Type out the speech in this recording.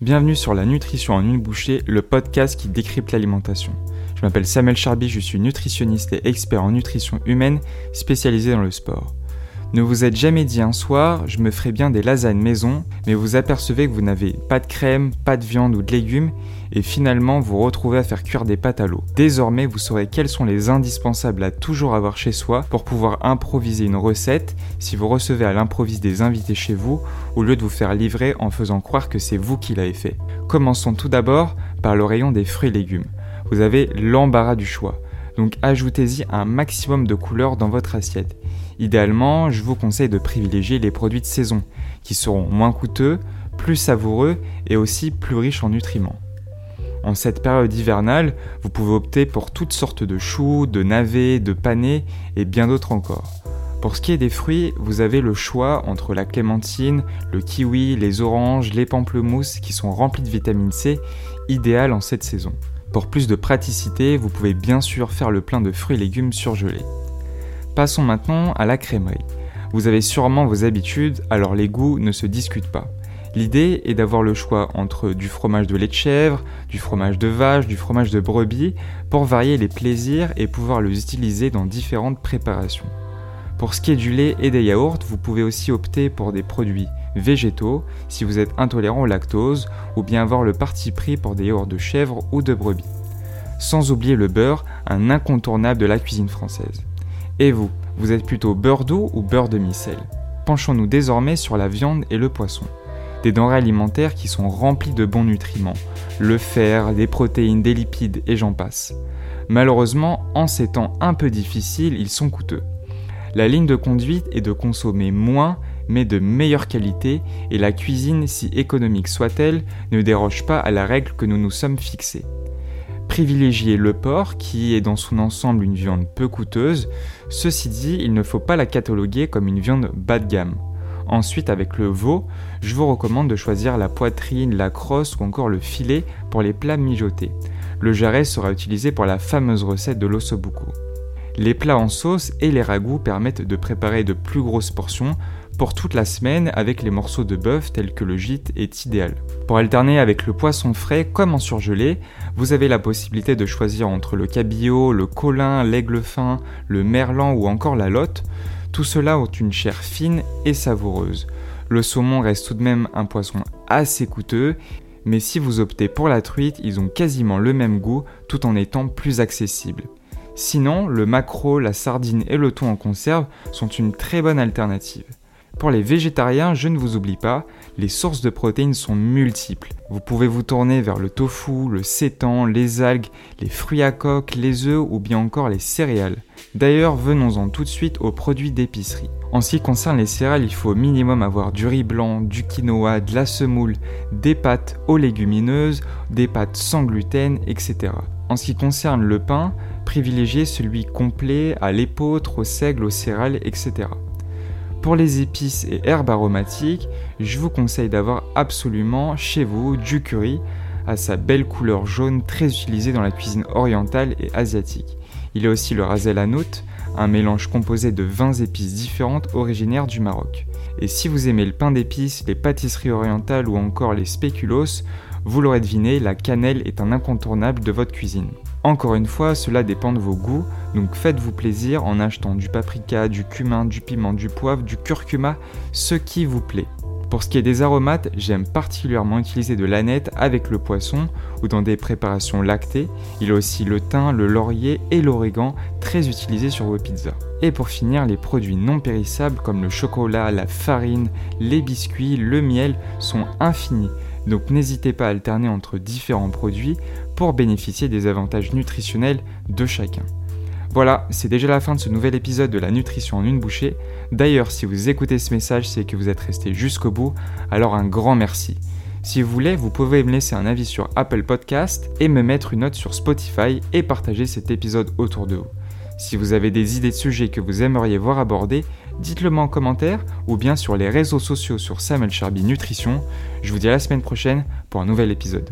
Bienvenue sur La Nutrition en une bouchée, le podcast qui décrypte l'alimentation. Je m'appelle Samuel Charby, je suis nutritionniste et expert en nutrition humaine spécialisé dans le sport. Ne vous êtes jamais dit un soir, je me ferai bien des lasagnes maison, mais vous apercevez que vous n'avez pas de crème, pas de viande ou de légumes, et finalement vous retrouvez à faire cuire des pâtes à l'eau. Désormais, vous saurez quels sont les indispensables à toujours avoir chez soi pour pouvoir improviser une recette si vous recevez à l'improviste des invités chez vous, au lieu de vous faire livrer en faisant croire que c'est vous qui l'avez fait. Commençons tout d'abord par le rayon des fruits et légumes. Vous avez l'embarras du choix, donc ajoutez-y un maximum de couleurs dans votre assiette. Idéalement, je vous conseille de privilégier les produits de saison, qui seront moins coûteux, plus savoureux et aussi plus riches en nutriments. En cette période hivernale, vous pouvez opter pour toutes sortes de choux, de navets, de panais et bien d'autres encore. Pour ce qui est des fruits, vous avez le choix entre la clémentine, le kiwi, les oranges, les pamplemousses qui sont remplis de vitamine C, idéal en cette saison. Pour plus de praticité, vous pouvez bien sûr faire le plein de fruits et légumes surgelés. Passons maintenant à la crèmerie. Vous avez sûrement vos habitudes, alors les goûts ne se discutent pas. L'idée est d'avoir le choix entre du fromage de lait de chèvre, du fromage de vache, du fromage de brebis, pour varier les plaisirs et pouvoir les utiliser dans différentes préparations. Pour ce qui est du lait et des yaourts, vous pouvez aussi opter pour des produits végétaux si vous êtes intolérant au lactose, ou bien avoir le parti pris pour des yaourts de chèvre ou de brebis. Sans oublier le beurre, un incontournable de la cuisine française. Et vous, vous êtes plutôt beurre d'eau ou beurre de micelle? Penchons-nous désormais sur la viande et le poisson. Des denrées alimentaires qui sont remplies de bons nutriments, le fer, des protéines, des lipides et j'en passe. Malheureusement, en ces temps un peu difficiles, ils sont coûteux. La ligne de conduite est de consommer moins mais de meilleure qualité et la cuisine, si économique soit-elle, ne déroge pas à la règle que nous nous sommes fixée privilégier le porc, qui est dans son ensemble une viande peu coûteuse. Ceci dit, il ne faut pas la cataloguer comme une viande bas de gamme. Ensuite, avec le veau, je vous recommande de choisir la poitrine, la crosse ou encore le filet pour les plats mijotés. Le jarret sera utilisé pour la fameuse recette de l'ossobuco. Les plats en sauce et les ragoûts permettent de préparer de plus grosses portions pour toute la semaine avec les morceaux de bœuf tels que le gîte est idéal. Pour alterner avec le poisson frais comme en surgelé, vous avez la possibilité de choisir entre le cabillaud, le colin, l'aigle fin, le merlan ou encore la lotte. Tout cela ont une chair fine et savoureuse. Le saumon reste tout de même un poisson assez coûteux, mais si vous optez pour la truite, ils ont quasiment le même goût tout en étant plus accessibles. Sinon, le maquereau, la sardine et le thon en conserve sont une très bonne alternative. Pour les végétariens, je ne vous oublie pas, les sources de protéines sont multiples. Vous pouvez vous tourner vers le tofu, le sétan, les algues, les fruits à coque, les œufs ou bien encore les céréales. D'ailleurs, venons-en tout de suite aux produits d'épicerie. En ce qui concerne les céréales, il faut au minimum avoir du riz blanc, du quinoa, de la semoule, des pâtes aux légumineuses, des pâtes sans gluten, etc. En ce qui concerne le pain, privilégiez celui complet à l'épeautre, au seigle, au céréales, etc. Pour les épices et herbes aromatiques, je vous conseille d'avoir absolument chez vous du curry à sa belle couleur jaune très utilisée dans la cuisine orientale et asiatique. Il y a aussi le ras el hanout, un mélange composé de 20 épices différentes originaires du Maroc. Et si vous aimez le pain d'épices, les pâtisseries orientales ou encore les spéculoos, vous l'aurez deviné, la cannelle est un incontournable de votre cuisine. Encore une fois, cela dépend de vos goûts, donc faites-vous plaisir en achetant du paprika, du cumin, du piment, du poivre, du curcuma, ce qui vous plaît. Pour ce qui est des aromates, j'aime particulièrement utiliser de l'aneth avec le poisson ou dans des préparations lactées. Il y a aussi le thym, le laurier et l'origan très utilisés sur vos pizzas. Et pour finir, les produits non périssables comme le chocolat, la farine, les biscuits, le miel sont infinis. Donc n'hésitez pas à alterner entre différents produits pour bénéficier des avantages nutritionnels de chacun. Voilà, c'est déjà la fin de ce nouvel épisode de la nutrition en une bouchée. D'ailleurs, si vous écoutez ce message, c'est que vous êtes resté jusqu'au bout, alors un grand merci. Si vous voulez, vous pouvez me laisser un avis sur Apple Podcast et me mettre une note sur Spotify et partager cet épisode autour de vous. Si vous avez des idées de sujets que vous aimeriez voir abordés, dites-le moi en commentaire ou bien sur les réseaux sociaux sur Samuel Charby Nutrition. Je vous dis à la semaine prochaine pour un nouvel épisode.